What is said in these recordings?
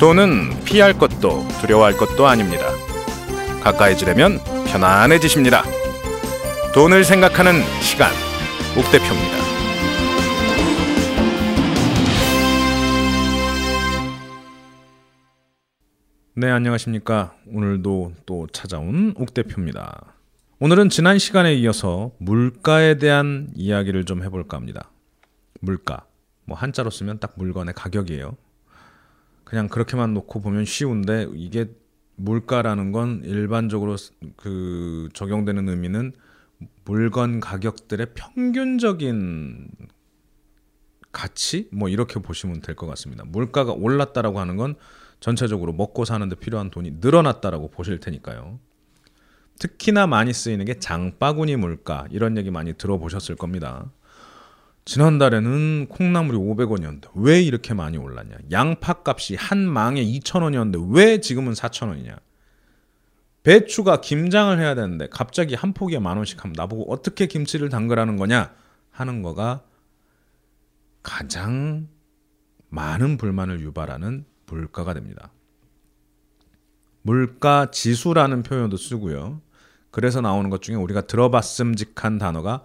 돈은 피할 것도 두려워할 것도 아닙니다. 가까이 지려면 편안해지십니다. 돈을 생각하는 시간, 옥 대표입니다. 네, 안녕하십니까. 오늘도 또 찾아온 옥 대표입니다. 오늘은 지난 시간에 이어서 물가에 대한 이야기를 좀 해볼까 합니다. 물가. 뭐 한자로 쓰면 딱 물건의 가격이에요. 그냥 그렇게만 놓고 보면 쉬운데 이게 물가라는 건 일반적으로 그 적용되는 의미는 물건 가격들의 평균적인 가치 뭐 이렇게 보시면 될 것 같습니다. 물가가 올랐다라고 하는 건 전체적으로 먹고 사는데 필요한 돈이 늘어났다라고 보실 테니까요. 특히나 많이 쓰이는 게 장바구니 물가 이런 얘기 많이 들어보셨을 겁니다. 지난달에는 콩나물이 500원이었는데 왜 이렇게 많이 올랐냐? 양파 값이 한 망에 2,000원이었는데 왜 지금은 4,000원이냐? 배추가 김장을 해야 되는데 갑자기 한 포기에 만 원씩 하면 나보고 어떻게 김치를 담그라는 거냐 하는 거가 가장 많은 불만을 유발하는 물가가 됩니다. 물가 지수라는 표현도 쓰고요. 그래서 나오는 것 중에 우리가 들어봤음직한 단어가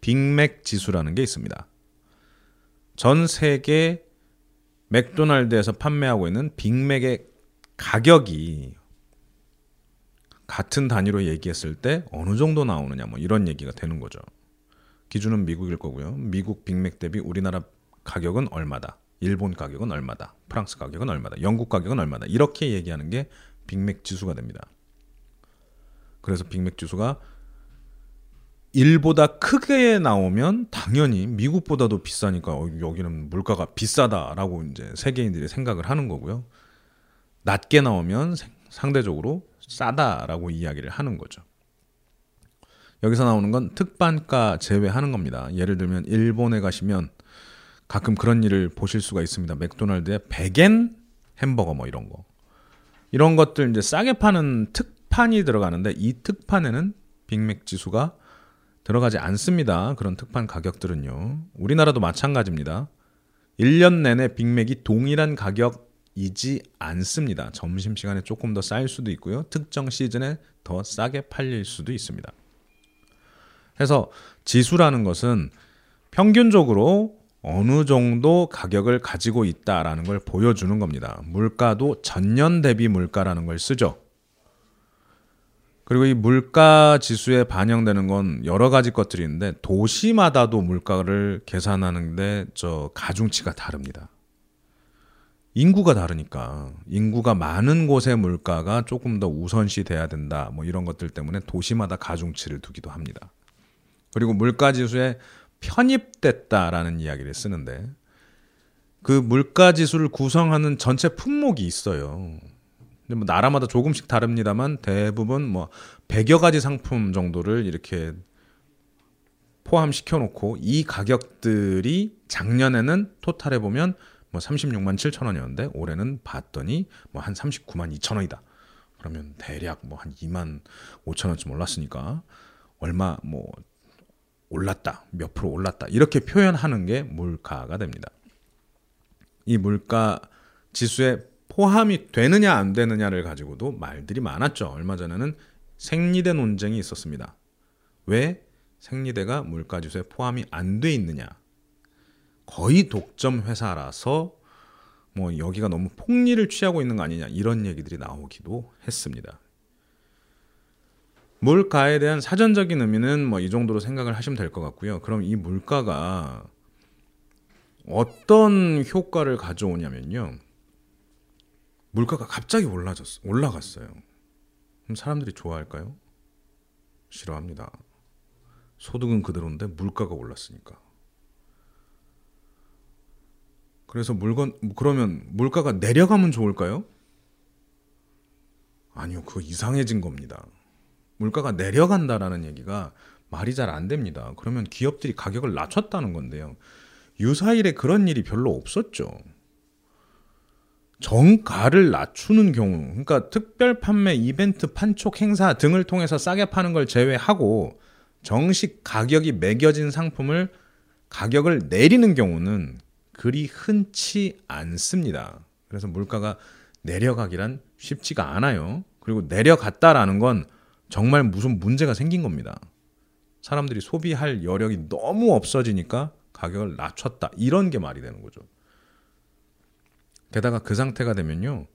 빅맥 지수라는 게 있습니다. 전 세계 맥도날드에서 판매하고 있는 빅맥의 가격이 같은 단위로 얘기했을 때 어느 정도 나오느냐 뭐 이런 얘기가 되는 거죠. 기준은 미국일 거고요. 미국 빅맥 대비 우리나라 가격은 얼마다. 일본 가격은 얼마다. 프랑스 가격은 얼마다. 영국 가격은 얼마다. 이렇게 얘기하는 게 빅맥 지수가 됩니다. 그래서 빅맥 지수가 1보다 크게 나오면 당연히 미국보다도 비싸니까 어, 여기는 물가가 비싸다라고 이제 세계인들이 생각을 하는 거고요. 낮게 나오면 상대적으로 싸다라고 이야기를 하는 거죠. 여기서 나오는 건 특반가 제외하는 겁니다. 예를 들면 일본에 가시면 가끔 그런 일을 보실 수가 있습니다. 맥도날드에 백엔 햄버거 뭐 이런 거. 이런 것들 이제 싸게 파는 특판이 들어가는데 이 특판에는 빅맥 지수가 들어가지 않습니다. 그런 특판 가격들은요. 우리나라도 마찬가지입니다. 1년 내내 빅맥이 동일한 가격이지 않습니다. 점심시간에 조금 더 쌀 수도 있고요. 특정 시즌에 더 싸게 팔릴 수도 있습니다. 그래서 지수라는 것은 평균적으로 어느 정도 가격을 가지고 있다라는 걸 보여주는 겁니다. 물가도 전년 대비 물가라는 걸 쓰죠. 그리고 이 물가 지수에 반영되는 건 여러 가지 것들이 있는데 도시마다도 물가를 계산하는데 저 가중치가 다릅니다. 인구가 다르니까 인구가 많은 곳의 물가가 조금 더 우선시 돼야 된다. 뭐 이런 것들 때문에 도시마다 가중치를 두기도 합니다. 그리고 물가 지수에 편입됐다라는 이야기를 쓰는데 그 물가 지수를 구성하는 전체 품목이 있어요. 근데 뭐 나라마다 조금씩 다릅니다만 대부분 뭐 100여 가지 상품 정도를 이렇게 포함시켜 놓고 이 가격들이 작년에는 토탈해 보면 뭐 36만 7천 원이었는데 올해는 봤더니 뭐 한 39만 2천 원이다. 그러면 대략 뭐 한 2만 5천 원쯤 올랐으니까 얼마 뭐 올랐다. 몇 프로 올랐다. 이렇게 표현하는 게 물가가 됩니다. 이 물가 지수에 포함이 되느냐 안 되느냐를 가지고도 말들이 많았죠. 얼마 전에는 생리대 논쟁이 있었습니다. 왜 생리대가 물가지수에 포함이 안 돼 있느냐? 거의 독점 회사라서 뭐 여기가 너무 폭리를 취하고 있는 거 아니냐 이런 얘기들이 나오기도 했습니다. 물가에 대한 사전적인 의미는 뭐 이 정도로 생각을 하시면 될 것 같고요. 그럼 이 물가가 어떤 효과를 가져오냐면요. 물가가 갑자기 올라졌어. 올라갔어요. 그럼 사람들이 좋아할까요? 싫어합니다. 소득은 그대로인데 물가가 올랐으니까. 그래서 물건 그러면 물가가 내려가면 좋을까요? 아니요, 그거 이상해진 겁니다. 물가가 내려간다라는 얘기가 말이 잘 안 됩니다. 그러면 기업들이 가격을 낮췄다는 건데요. 유사일에 그런 일이 별로 없었죠. 정가를 낮추는 경우, 그러니까 특별 판매, 이벤트, 판촉 행사 등을 통해서 싸게 파는 걸 제외하고 정식 가격이 매겨진 상품을 가격을 내리는 경우는 그리 흔치 않습니다. 그래서 물가가 내려가기란 쉽지가 않아요. 그리고 내려갔다라는 건 정말 무슨 문제가 생긴 겁니다. 사람들이 소비할 여력이 너무 없어지니까 가격을 낮췄다. 이런 게 말이 되는 거죠. 게다가 그 상태가 되면요.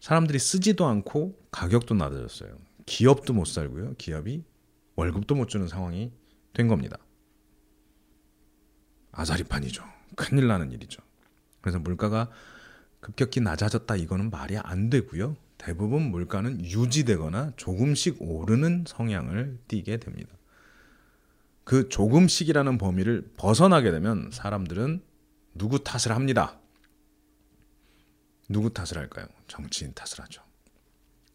사람들이 쓰지도 않고 가격도 낮아졌어요. 기업도 못 살고요. 기업이 월급도 못 주는 상황이 된 겁니다. 아사리판이죠. 큰일 나는 일이죠. 그래서 물가가 급격히 낮아졌다 이거는 말이 안 되고요. 대부분 물가는 유지되거나 조금씩 오르는 성향을 띠게 됩니다. 그 조금씩이라는 범위를 벗어나게 되면 사람들은 누구 탓을 합니다. 누구 탓을 할까요? 정치인 탓을 하죠.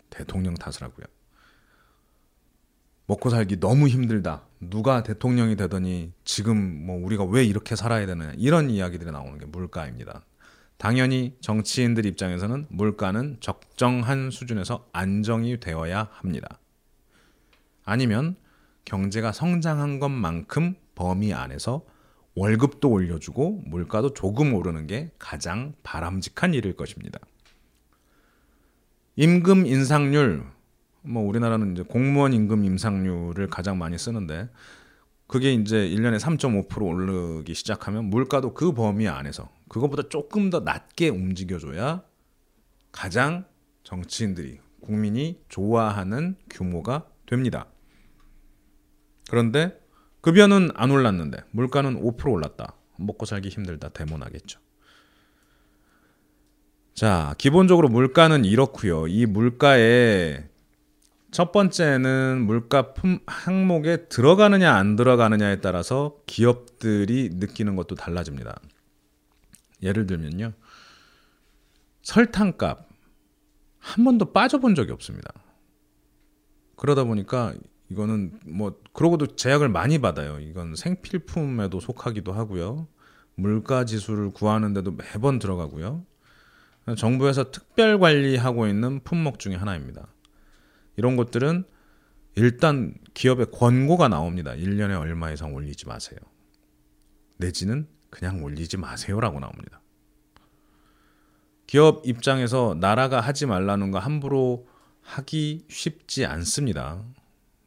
대통령 탓을 하고요. 먹고 살기 너무 힘들다. 누가 대통령이 되더니 지금 뭐 우리가 왜 이렇게 살아야 되느냐. 이런 이야기들이 나오는 게 물가입니다. 당연히 정치인들 입장에서는 물가는 적정한 수준에서 안정이 되어야 합니다. 아니면 경제가 성장한 것만큼 범위 안에서 월급도 올려주고 물가도 조금 오르는 게 가장 바람직한 일일 것입니다. 임금 인상률, 뭐 우리나라는 이제 공무원 임금 인상률을 가장 많이 쓰는데 그게 이제 1년에 3.5% 오르기 시작하면 물가도 그 범위 안에서 그것보다 조금 더 낮게 움직여줘야 가장 정치인들이 국민이 좋아하는 규모가 됩니다. 그런데 급여는 안 올랐는데 물가는 5% 올랐다. 먹고 살기 힘들다. 대모나겠죠. 자, 기본적으로 물가는 이렇고요. 이 물가에 첫 번째는 물가 품 항목에 들어가느냐 안 들어가느냐에 따라서 기업들이 느끼는 것도 달라집니다. 예를 들면요. 설탕값 한 번도 빠져본 적이 없습니다. 그러다 보니까 이거는 뭐 그러고도 제약을 많이 받아요. 이건 생필품에도 속하기도 하고요. 물가 지수를 구하는데도 매번 들어가고요. 정부에서 특별 관리하고 있는 품목 중에 하나입니다. 이런 것들은 일단 기업의 권고가 나옵니다. 1년에 얼마 이상 올리지 마세요. 내지는 그냥 올리지 마세요라고 나옵니다. 기업 입장에서 나라가 하지 말라는 거 함부로 하기 쉽지 않습니다.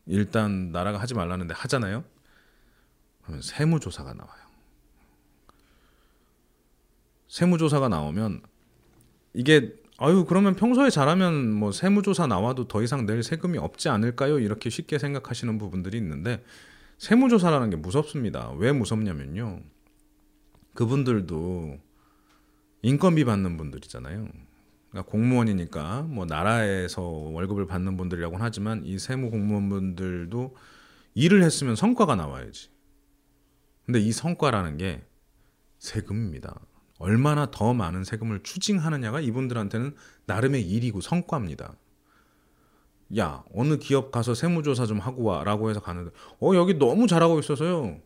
일단 나라가 하지 말라는데 하잖아요. 그러면 세무조사가 나와요. 세무조사가 나오면 이게 아유 그러면 평소에 잘하면 뭐 세무조사 나와도 더 이상 낼 세금이 없지 않을까요? 이렇게 쉽게 생각하시는 부분들이 있는데 세무조사라는 게 무섭습니다. 왜 무섭냐면요. 그분들도 인건비 받는 분들이잖아요. 그러니까 공무원이니까 뭐 나라에서 월급을 받는 분들이라고는 하지만 이 세무 공무원분들도 일을 했으면 성과가 나와야지. 근데 이 성과라는 게 세금입니다. 얼마나 더 많은 세금을 추징하느냐가 이분들한테는 나름의 일이고 성과입니다. 야, 어느 기업 가서 세무조사 좀 하고 와. 라고 해서 가는데, 어, 여기 너무 잘하고 있어서요.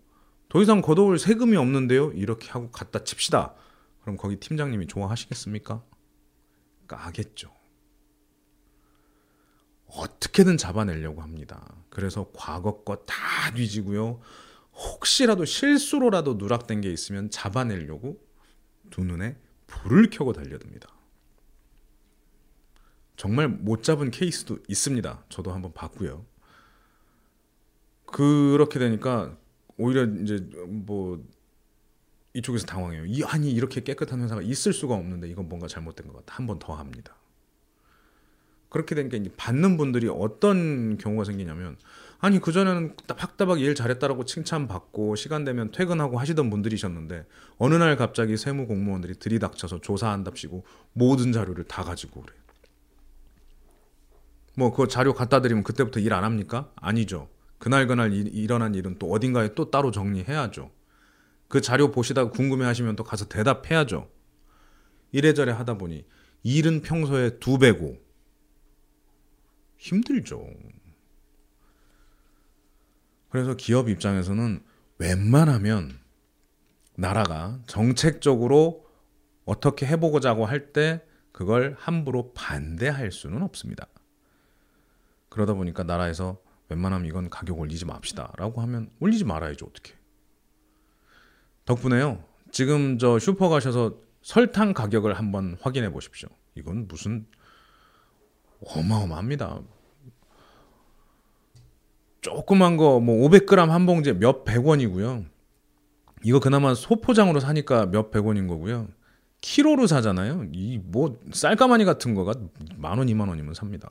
더 이상 걷어올 세금이 없는데요. 이렇게 하고 갖다 칩시다. 그럼 거기 팀장님이 좋아하시겠습니까? 까겠죠. 어떻게든 잡아내려고 합니다. 그래서 과거 거 다 뒤지고요. 혹시라도 실수로라도 누락된 게 있으면 잡아내려고 두 눈에 불을 켜고 달려듭니다. 정말 못 잡은 케이스도 있습니다. 저도 한번 봤고요. 그렇게 되니까 오히려 이제 뭐 이쪽에서 당황해요. 이 아니 이렇게 깨끗한 회사가 있을 수가 없는데 이건 뭔가 잘못된 것 같다. 한 번 더 합니다. 그렇게 되니까 이제 받는 분들이 어떤 경우가 생기냐면 아니 그 전에는 확다박 일 잘했다라고 칭찬받고 시간 되면 퇴근하고 하시던 분들이셨는데 어느 날 갑자기 세무 공무원들이 들이닥쳐서 조사한답시고 모든 자료를 다 가지고 그래요. 뭐그 자료 갖다 드리면 그때부터 일 안 합니까? 아니죠. 그날 그날 일, 일어난 일은 또 어딘가에 또 따로 정리해야죠. 그 자료 보시다가 궁금해 하시면 또 가서 대답해야죠. 이래저래 하다 보니 일은 평소에 두 배고 힘들죠. 그래서 기업 입장에서는 웬만하면 나라가 정책적으로 어떻게 해보고자고 할 때 그걸 함부로 반대할 수는 없습니다. 그러다 보니까 나라에서 웬만하면 이건 가격 올리지 맙시다 라고 하면 올리지 말아야죠 어떻게 덕분에요 지금 저 슈퍼 가셔서 설탕 가격을 한번 확인해 보십시오 이건 무슨 어마어마합니다. 조그만 거 뭐 500g 한 봉지에 몇백 원이고요. 이거 그나마 소포장으로 사니까 몇백 원인 거고요. 키로로 사잖아요. 이 뭐 쌀가마니 같은 거가 만 원, 이만 원이면 삽니다.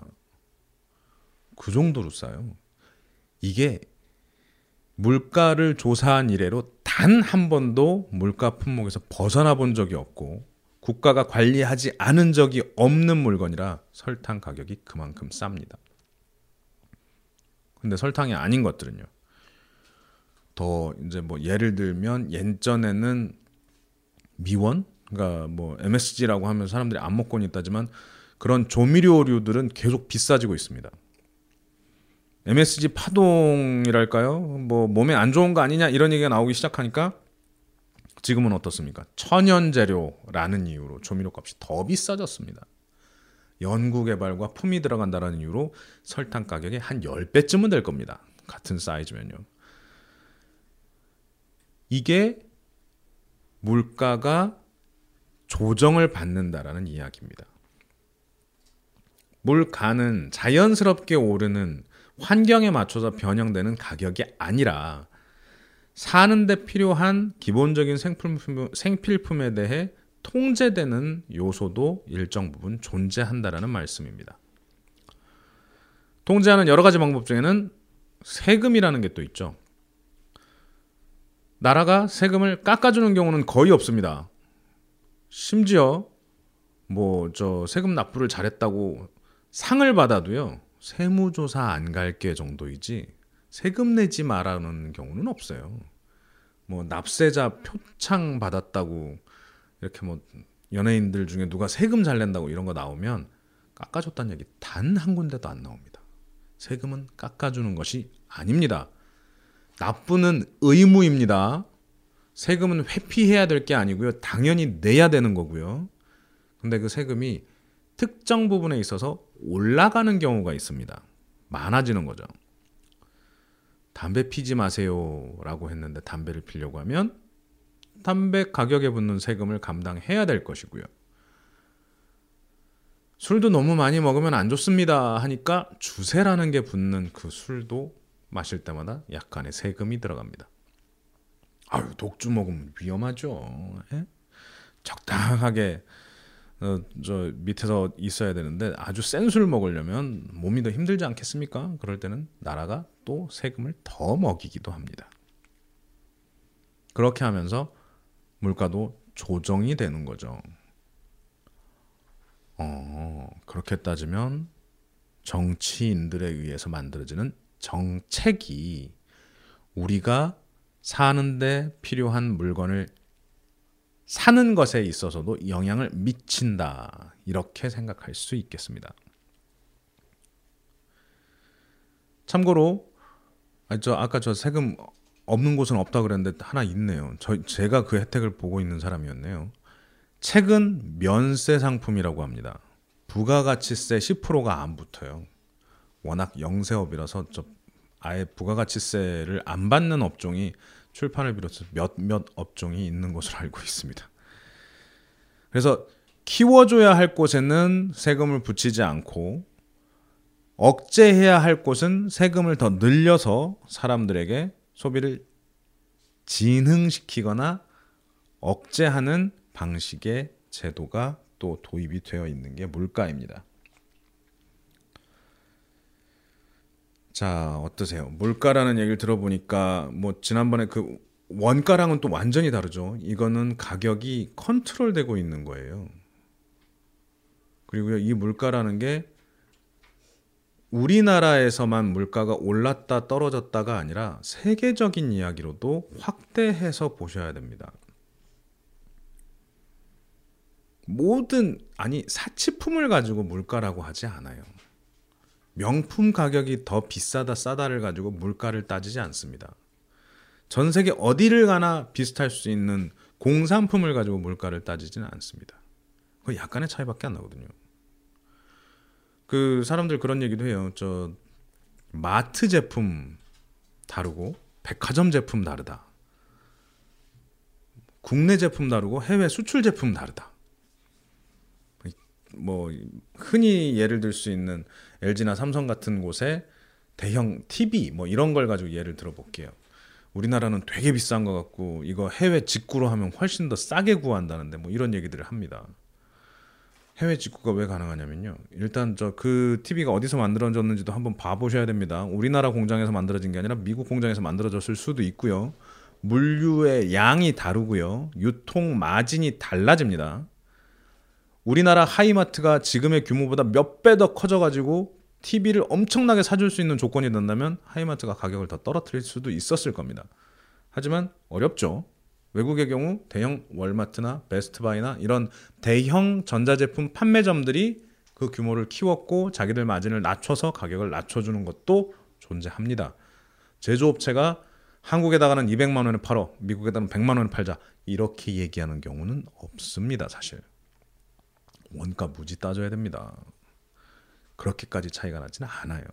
그 정도로 싸요. 이게 물가를 조사한 이래로 단 한 번도 물가 품목에서 벗어나 본 적이 없고 국가가 관리하지 않은 적이 없는 물건이라 설탕 가격이 그만큼 쌉니다. 근데 설탕이 아닌 것들은요. 더 이제 뭐 예를 들면 예전에는 미원, 그러니까 뭐 MSG라고 하면 사람들이 안 먹고는 있다지만 그런 조미료류들은 계속 비싸지고 있습니다. MSG 파동이랄까요? 뭐 몸에 안 좋은 거 아니냐 이런 얘기가 나오기 시작하니까 지금은 어떻습니까? 천연 재료라는 이유로 조미료 값이 더 비싸졌습니다. 연구 개발과 품이 들어간다라는 이유로 설탕 가격이 한 10배쯤은 될 겁니다. 같은 사이즈면요. 이게 물가가 조정을 받는다라는 이야기입니다. 물가는 자연스럽게 오르는 환경에 맞춰서 변형되는 가격이 아니라 사는데 필요한 기본적인 생필품, 생필품에 대해 통제되는 요소도 일정 부분 존재한다라는 말씀입니다. 통제하는 여러 가지 방법 중에는 세금이라는 게 또 있죠. 나라가 세금을 깎아주는 경우는 거의 없습니다. 심지어 뭐 저 세금 납부를 잘했다고 상을 받아도요 세무조사 안 갈게 정도이지 세금 내지 말라는 경우는 없어요. 뭐 납세자 표창 받았다고 이렇게 뭐 연예인들 중에 누가 세금 잘 낸다고 이런 거 나오면 깎아줬다는 얘기 단 한 군데도 안 나옵니다. 세금은 깎아주는 것이 아닙니다. 납부는 의무입니다. 세금은 회피해야 될 게 아니고요. 당연히 내야 되는 거고요. 근데 그 세금이 특정 부분에 있어서 올라가는 경우가 있습니다. 많아지는 거죠. 담배 피지 마세요라고 했는데 담배를 피려고 하면 담배 가격에 붙는 세금을 감당해야 될 것이고요. 술도 너무 많이 먹으면 안 좋습니다 하니까 주세라는 게 붙는 그 술도 마실 때마다 약간의 세금이 들어갑니다. 아유 독주 먹으면 위험하죠. 에? 적당하게 어, 저 밑에서 있어야 되는데 아주 센 술 먹으려면 몸이 더 힘들지 않겠습니까? 그럴 때는 나라가 또 세금을 더 먹이기도 합니다. 그렇게 하면서 물가도 조정이 되는 거죠. 어, 그렇게 따지면 정치인들에 의해서 만들어지는 정책이 우리가 사는데 필요한 물건을 사는 것에 있어서도 영향을 미친다. 이렇게 생각할 수 있겠습니다. 참고로 저 아까 저 세금 없는 곳은 없다 그랬는데 하나 있네요. 저 제가 그 혜택을 보고 있는 사람이었네요. 책은 면세 상품이라고 합니다. 부가가치세 10%가 안 붙어요. 워낙 영세업이라서 저 아예 부가가치세를 안 받는 업종이 출판을 비롯해서 몇몇 업종이 있는 것으로 알고 있습니다. 그래서 키워줘야 할 곳에는 세금을 붙이지 않고 억제해야 할 곳은 세금을 더 늘려서 사람들에게 소비를 진흥시키거나 억제하는 방식의 제도가 또 도입이 되어 있는 게 물가입니다. 자, 어떠세요? 물가라는 얘기를 들어보니까 뭐 지난번에 그 원가랑은 또 완전히 다르죠. 이거는 가격이 컨트롤되고 있는 거예요. 그리고요, 이 물가라는 게 우리나라에서만 물가가 올랐다 떨어졌다가 아니라 세계적인 이야기로도 확대해서 보셔야 됩니다. 모든 아니 사치품을 가지고 물가라고 하지 않아요. 명품 가격이 더 비싸다 싸다를 가지고 물가를 따지지 않습니다. 전 세계 어디를 가나 비슷할 수 있는 공산품을 가지고 물가를 따지지는 않습니다. 그 약간의 차이밖에 안 나거든요. 그 사람들 그런 얘기도 해요. 저 마트 제품 다르고 백화점 제품 다르다. 국내 제품 다르고 해외 수출 제품 다르다. 뭐 흔히 예를 들 수 있는 LG나 삼성 같은 곳에 대형 TV 뭐 이런 걸 가지고 예를 들어 볼게요. 우리나라는 되게 비싼 것 같고 이거 해외 직구로 하면 훨씬 더 싸게 구한다는데 뭐 이런 얘기들을 합니다. 해외 직구가 왜 가능하냐면요. 일단 저 그 TV가 어디서 만들어졌는지도 한번 봐보셔야 됩니다. 우리나라 공장에서 만들어진 게 아니라 미국 공장에서 만들어졌을 수도 있고요. 물류의 양이 다르고요. 유통 마진이 달라집니다. 우리나라 하이마트가 지금의 규모보다 몇 배 더 커져가지고 TV를 엄청나게 사줄 수 있는 조건이 된다면 하이마트가 가격을 더 떨어뜨릴 수도 있었을 겁니다. 하지만 어렵죠. 외국의 경우 대형 월마트나 베스트바이나 이런 대형 전자제품 판매점들이 그 규모를 키웠고 자기들 마진을 낮춰서 가격을 낮춰주는 것도 존재합니다. 제조업체가 한국에다가는 200만 원에 팔어 미국에다가는 100만 원에 팔자 이렇게 얘기하는 경우는 없습니다 사실 원가 무지 따져야 됩니다 그렇게까지 차이가 나지는 않아요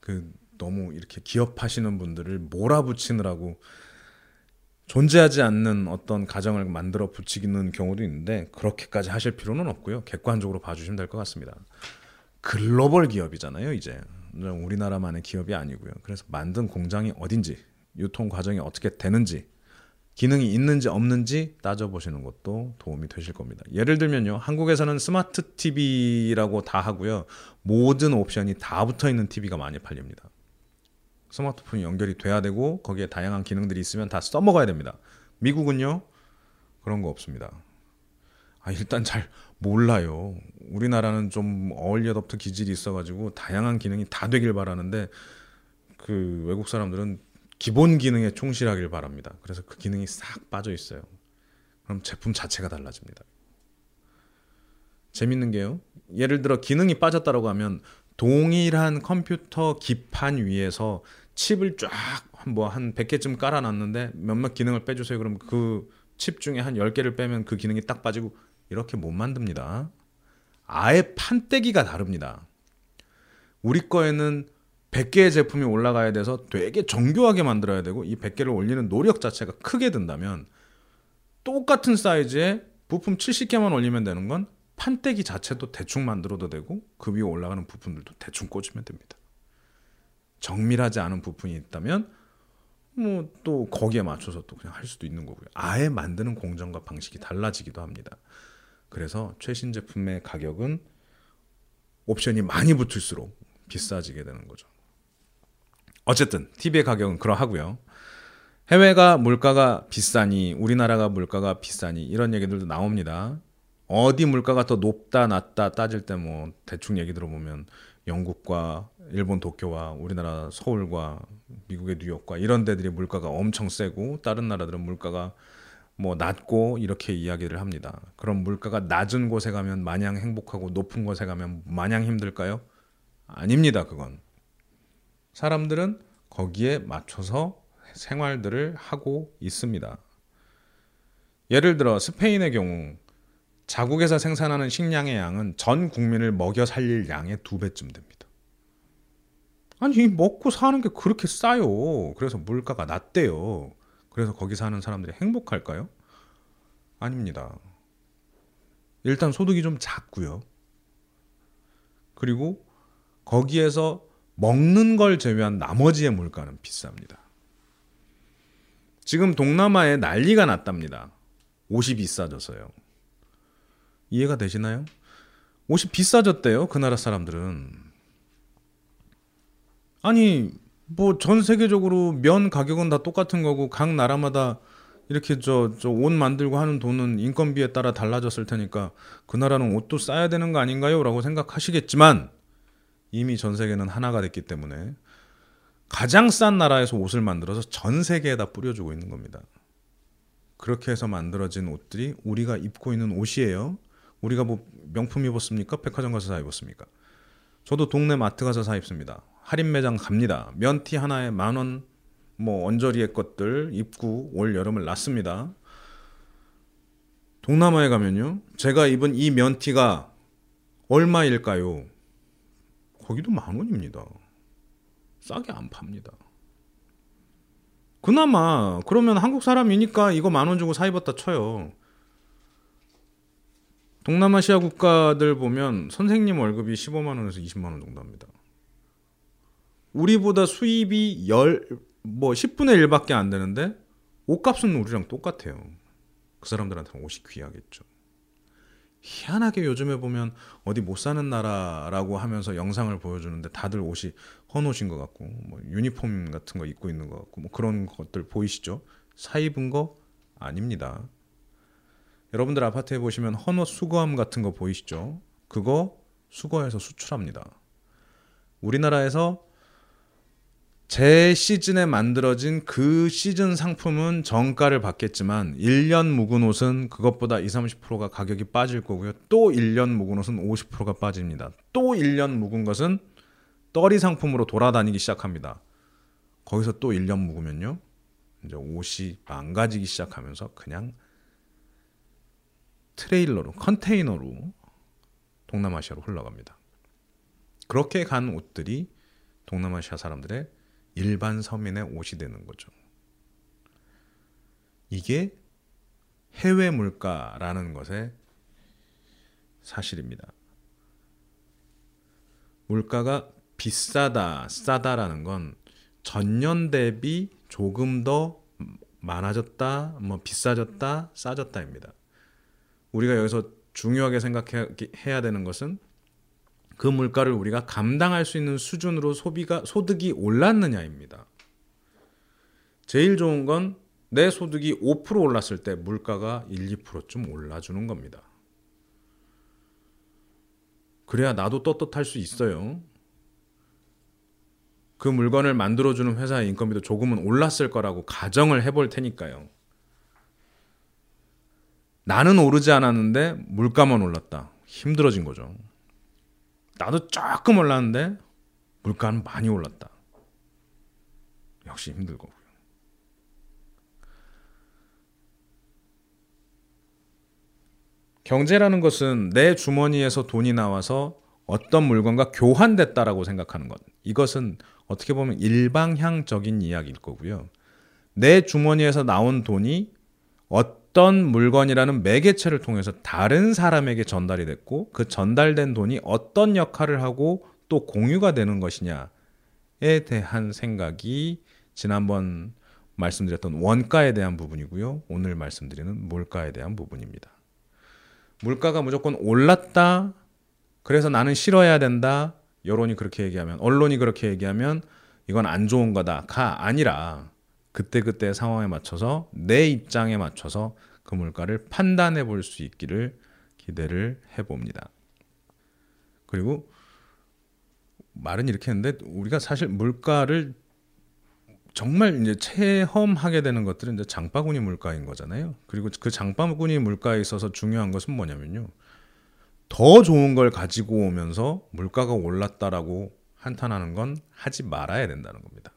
그 너무 이렇게 기업하시는 분들을 몰아붙이느라고 존재하지 않는 어떤 가정을 만들어 붙이는 경우도 있는데 그렇게까지 하실 필요는 없고요. 객관적으로 봐주시면 될 것 같습니다. 글로벌 기업이잖아요, 이제. 우리나라만의 기업이 아니고요. 그래서 만든 공장이 어딘지, 유통 과정이 어떻게 되는지, 기능이 있는지 없는지 따져보시는 것도 도움이 되실 겁니다. 예를 들면요. 한국에서는 스마트 TV라고 다 하고요. 모든 옵션이 다 붙어 있는 TV가 많이 팔립니다. 스마트폰이 연결이 돼야 되고 거기에 다양한 기능들이 있으면 다 써먹어야 됩니다. 미국은요 그런 거 없습니다. 아 일단 잘 몰라요. 우리나라는 좀 어울리 어답터 기질이 있어가지고 다양한 기능이 다 되길 바라는데 그 외국 사람들은 기본 기능에 충실하길 바랍니다. 그래서 그 기능이 싹 빠져 있어요. 그럼 제품 자체가 달라집니다. 재밌는 게요. 예를 들어 기능이 빠졌다고 하면 동일한 컴퓨터 기판 위에서 칩을 쫙 뭐한 100개쯤 깔아놨는데 몇몇 기능을 빼주세요. 그럼 그 칩 중에 한 10개를 빼면 그 기능이 딱 빠지고 이렇게 못 만듭니다. 아예 판때기가 다릅니다. 우리 거에는 100개의 제품이 올라가야 돼서 되게 정교하게 만들어야 되고 이 100개를 올리는 노력 자체가 크게 든다면 똑같은 사이즈의 부품 70개만 올리면 되는 건 판때기 자체도 대충 만들어도 되고 그 위에 올라가는 부품들도 대충 꽂으면 됩니다. 정밀하지 않은 부분이 있다면 뭐 또 거기에 맞춰서 또 그냥 할 수도 있는 거고요. 아예 만드는 공정과 방식이 달라지기도 합니다. 그래서 최신 제품의 가격은 옵션이 많이 붙을수록 비싸지게 되는 거죠. 어쨌든 TV의 가격은 그러하고요. 해외가 물가가 비싸니 우리나라가 물가가 비싸니 이런 얘기들도 나옵니다. 어디 물가가 더 높다 낮다 따질 때 뭐 대충 얘기 들어보면 영국과 일본 도쿄와 우리나라 서울과 미국의 뉴욕과 이런 데들이 물가가 엄청 세고 다른 나라들은 물가가 뭐 낮고 이렇게 이야기를 합니다. 그럼 물가가 낮은 곳에 가면 마냥 행복하고 높은 곳에 가면 마냥 힘들까요? 아닙니다. 그건 사람들은 거기에 맞춰서 생활들을 하고 있습니다. 예를 들어 스페인의 경우 자국에서 생산하는 식량의 양은 전 국민을 먹여 살릴 양의 두 배쯤 됩니다. 아니 먹고 사는 게 그렇게 싸요. 그래서 물가가 낮대요. 그래서 거기 사는 사람들이 행복할까요? 아닙니다. 일단 소득이 좀 작고요. 그리고 거기에서 먹는 걸 제외한 나머지의 물가는 비쌉니다. 지금 동남아에 난리가 났답니다. 옷이 비싸져서요. 이해가 되시나요? 옷이 비싸졌대요. 그 나라 사람들은. 아니 뭐 전 세계적으로 면 가격은 다 똑같은 거고 각 나라마다 이렇게 저 저 옷 만들고 하는 돈은 인건비에 따라 달라졌을 테니까 그 나라는 옷도 싸야 되는 거 아닌가요?라고 생각하시겠지만 이미 전 세계는 하나가 됐기 때문에 가장 싼 나라에서 옷을 만들어서 전 세계에다 뿌려주고 있는 겁니다. 그렇게 해서 만들어진 옷들이 우리가 입고 있는 옷이에요. 우리가 뭐 명품 입었습니까? 백화점 가서 사 입었습니까? 저도 동네 마트 가서 사 입습니다. 할인 매장 갑니다. 면티 하나에 만 원, 뭐 언저리의 것들 입고 올 여름을 났습니다. 동남아에 가면요. 제가 입은 이 면티가 얼마일까요? 거기도 만 원입니다. 싸게 안 팝니다. 그나마 그러면 한국 사람이니까 이거 만 원 주고 사 입었다 쳐요. 동남아시아 국가들 보면 선생님 월급이 15만 원에서 20만 원 정도 합니다. 우리보다 수입이 열뭐 10분의 1밖에 안 되는데 옷값은 우리랑 똑같아요. 그 사람들한테는 옷이 귀하겠죠. 희한하게 요즘에 보면 어디 못 사는 나라라고 하면서 영상을 보여주는데 다들 옷이 헌옷인 것 같고 뭐 유니폼 같은 거 입고 있는 것 같고 뭐 그런 것들 보이시죠? 사 입은 거 아닙니다. 여러분들 아파트에 보시면 헌옷 수거함 같은 거 보이시죠? 그거 수거해서 수출합니다. 우리나라에서 제 시즌에 만들어진 그 시즌 상품은 정가를 받겠지만 1년 묵은 옷은 그것보다 20, 30%가 가격이 빠질 거고요. 또 1년 묵은 옷은 50%가 빠집니다. 또 1년 묵은 것은 떨이 상품으로 돌아다니기 시작합니다. 거기서 또 1년 묵으면요. 이제 옷이 망가지기 시작하면서 그냥 트레일러로 컨테이너로 동남아시아로 흘러갑니다. 그렇게 간 옷들이 동남아시아 사람들의 일반 서민의 옷이 되는 거죠. 이게 해외 물가라는 것의 사실입니다. 물가가 비싸다, 싸다라는 건 전년 대비 조금 더 많아졌다, 뭐 비싸졌다, 싸졌다입니다. 우리가 여기서 중요하게 생각해야 되는 것은 그 물가를 우리가 감당할 수 있는 수준으로 소비가 소득이 올랐느냐입니다. 제일 좋은 건 내 소득이 5% 올랐을 때 물가가 1, 2%좀 올라주는 겁니다. 그래야 나도 떳떳할 수 있어요. 그 물건을 만들어주는 회사의 인건비도 조금은 올랐을 거라고 가정을 해볼 테니까요. 나는 오르지 않았는데 물가만 올랐다. 힘들어진 거죠. 나도 조금 올랐는데 물가는 많이 올랐다. 역시 힘들 거고요. 경제라는 것은 내 주머니에서 돈이 나와서 어떤 물건과 교환됐다라고 생각하는 것. 이것은 어떻게 보면 일방향적인 이야기일 거고요. 내 주머니에서 나온 돈이 어떤 물건이라는 매개체를 통해서 다른 사람에게 전달이 됐고 그 전달된 돈이 어떤 역할을 하고 또 공유가 되는 것이냐에 대한 생각이 지난번 말씀드렸던 원가에 대한 부분이고요. 오늘 말씀드리는 물가에 대한 부분입니다. 물가가 무조건 올랐다. 그래서 나는 싫어야 된다. 여론이 그렇게 얘기하면 언론이 그렇게 얘기하면 이건 안 좋은 거다가 아니라 그때그때 상황에 맞춰서 내 입장에 맞춰서 그 물가를 판단해 볼 수 있기를 기대를 해 봅니다. 그리고 말은 이렇게 했는데 우리가 사실 물가를 정말 이제 체험하게 되는 것들은 이제 장바구니 물가인 거잖아요. 그리고 그 장바구니 물가에 있어서 중요한 것은 뭐냐면요. 더 좋은 걸 가지고 오면서 물가가 올랐다라고 한탄하는 건 하지 말아야 된다는 겁니다.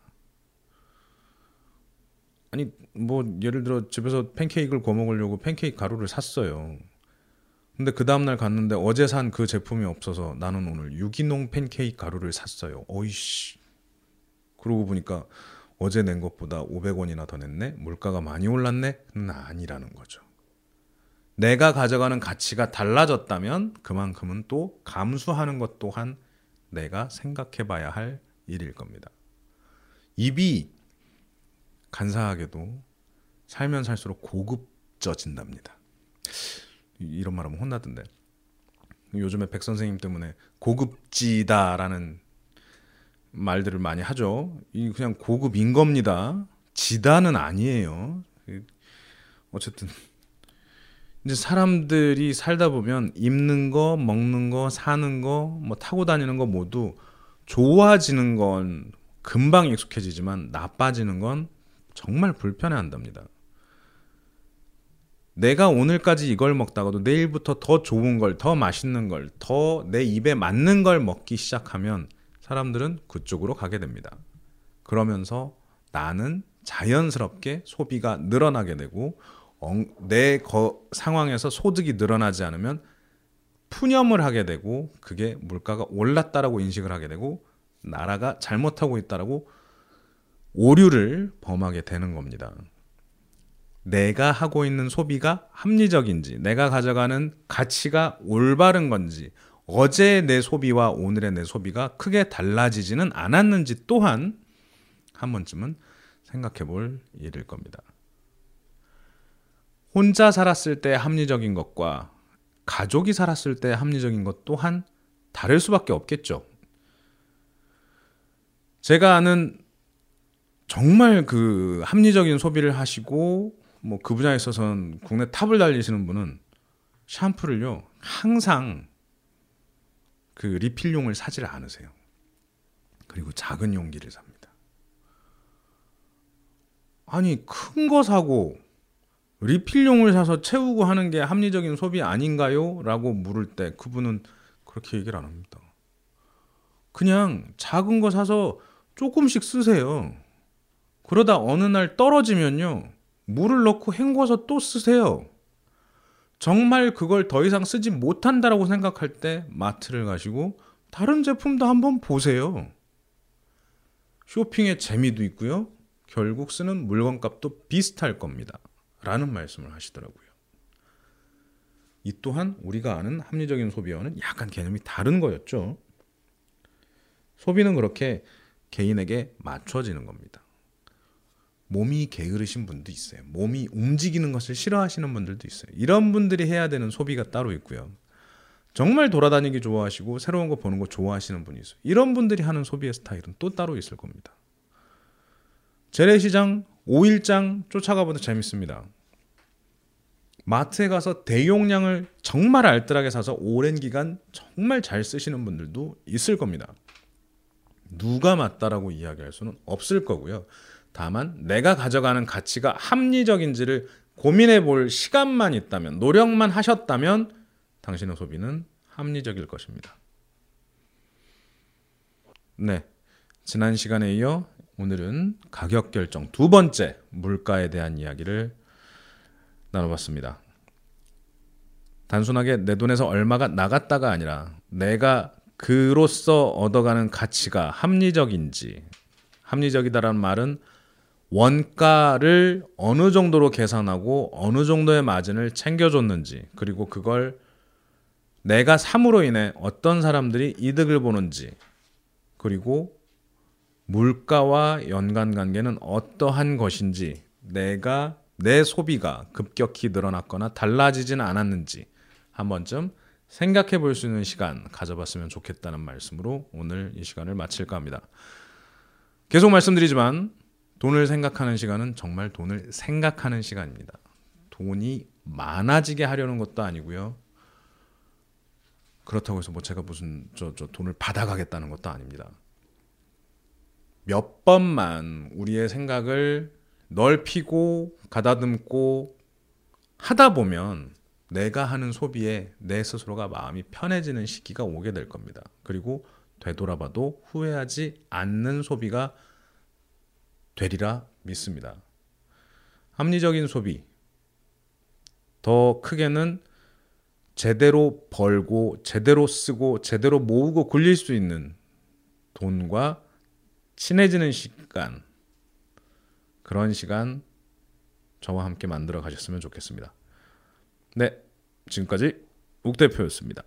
아니 뭐 예를 들어 집에서 팬케이크를 구워 먹으려고 팬케이크 가루를 샀어요. 근데 그 다음날 갔는데 어제 산 그 제품이 없어서 나는 오늘 유기농 팬케이크 가루를 샀어요. 어이씨. 그러고 보니까 어제 낸 것보다 500원이나 더 냈네? 물가가 많이 올랐네? 는 아니라는 거죠. 내가 가져가는 가치가 달라졌다면 그만큼은 또 감수하는 것 또한 내가 생각해 봐야 할 일일 겁니다. 입이 간사하게도 살면 살수록 고급져진답니다. 이런 말하면 혼나던데. 요즘에 백 선생님 때문에 고급지다라는 말들을 많이 하죠. 이 그냥 고급인 겁니다. 지다는 아니에요. 어쨌든 이제 사람들이 살다 보면 입는 거, 먹는 거, 사는 거, 뭐 타고 다니는 거 모두 좋아지는 건 금방 익숙해지지만 나빠지는 건 정말 불편해 한답니다. 내가 오늘까지 이걸 먹다가도 내일부터 더 좋은 걸, 더 맛있는 걸, 더 내 입에 맞는 걸 먹기 시작하면 사람들은 그쪽으로 가게 됩니다. 그러면서 나는 자연스럽게 소비가 늘어나게 되고 내 상황에서 소득이 늘어나지 않으면 푸념을 하게 되고 그게 물가가 올랐다라고 인식을 하게 되고 나라가 잘못하고 있다라고 오류를 범하게 되는 겁니다. 내가 하고 있는 소비가 합리적인지, 내가 가져가는 가치가 올바른 건지, 어제의 내 소비와 오늘의 내 소비가 크게 달라지지는 않았는지 또한 한 번쯤은 생각해 볼 일일 겁니다. 혼자 살았을 때 합리적인 것과 가족이 살았을 때 합리적인 것 또한 다를 수밖에 없겠죠. 제가 아는 정말 그 합리적인 소비를 하시고 뭐 그 분야에 있어서는 국내 탑을 달리시는 분은 샴푸를요 항상 그 리필용을 사지를 않으세요. 그리고 작은 용기를 삽니다. 아니 큰 거 사고 리필용을 사서 채우고 하는 게 합리적인 소비 아닌가요? 라고 물을 때 그분은 그렇게 얘기를 안 합니다. 그냥 작은 거 사서 조금씩 쓰세요. 그러다 어느 날 떨어지면요. 물을 넣고 헹궈서 또 쓰세요. 정말 그걸 더 이상 쓰지 못한다라고 생각할 때 마트를 가시고 다른 제품도 한번 보세요. 쇼핑의 재미도 있고요. 결국 쓰는 물건 값도 비슷할 겁니다. 라는 말씀을 하시더라고요. 이 또한 우리가 아는 합리적인 소비와는 약간 개념이 다른 거였죠. 소비는 그렇게 개인에게 맞춰지는 겁니다. 몸이 게으르신 분도 있어요. 몸이 움직이는 것을 싫어하시는 분들도 있어요. 이런 분들이 해야 되는 소비가 따로 있고요. 정말 돌아다니기 좋아하시고 새로운 거 보는 거 좋아하시는 분이 있어요. 이런 분들이 하는 소비의 스타일은 또 따로 있을 겁니다. 재래시장 5일장 쫓아가 보도 재밌습니다. 마트에 가서 대용량을 정말 알뜰하게 사서 오랜 기간 정말 잘 쓰시는 분들도 있을 겁니다. 누가 맞다라고 이야기할 수는 없을 거고요. 다만 내가 가져가는 가치가 합리적인지를 고민해 볼 시간만 있다면, 노력만 하셨다면 당신의 소비는 합리적일 것입니다. 네. 지난 시간에 이어 오늘은 가격 결정 두 번째 물가에 대한 이야기를 나눠봤습니다. 단순하게 내 돈에서 얼마가 나갔다가 아니라 내가 그로서 얻어가는 가치가 합리적인지 합리적이다라는 말은 원가를 어느 정도로 계산하고 어느 정도의 마진을 챙겨줬는지 그리고 그걸 내가 삼으로 인해 어떤 사람들이 이득을 보는지 그리고 물가와 연관 관계는 어떠한 것인지 내가 내 소비가 급격히 늘어났거나 달라지지는 않았는지 한 번쯤 생각해 볼 수 있는 시간 가져봤으면 좋겠다는 말씀으로 오늘 이 시간을 마칠까 합니다. 계속 말씀드리지만 돈을 생각하는 시간은 정말 돈을 생각하는 시간입니다. 돈이 많아지게 하려는 것도 아니고요. 그렇다고 해서 뭐 제가 무슨 저, 저 돈을 받아가겠다는 것도 아닙니다. 몇 번만 우리의 생각을 넓히고 가다듬고 하다 보면 내가 하는 소비에 내 스스로가 마음이 편해지는 시기가 오게 될 겁니다. 그리고 되돌아봐도 후회하지 않는 소비가 되리라 믿습니다. 합리적인 소비. 더 크게는 제대로 벌고 제대로 쓰고 제대로 모으고 굴릴 수 있는 돈과 친해지는 시간. 그런 시간 저와 함께 만들어 가셨으면 좋겠습니다. 네, 지금까지 욱 대표였습니다.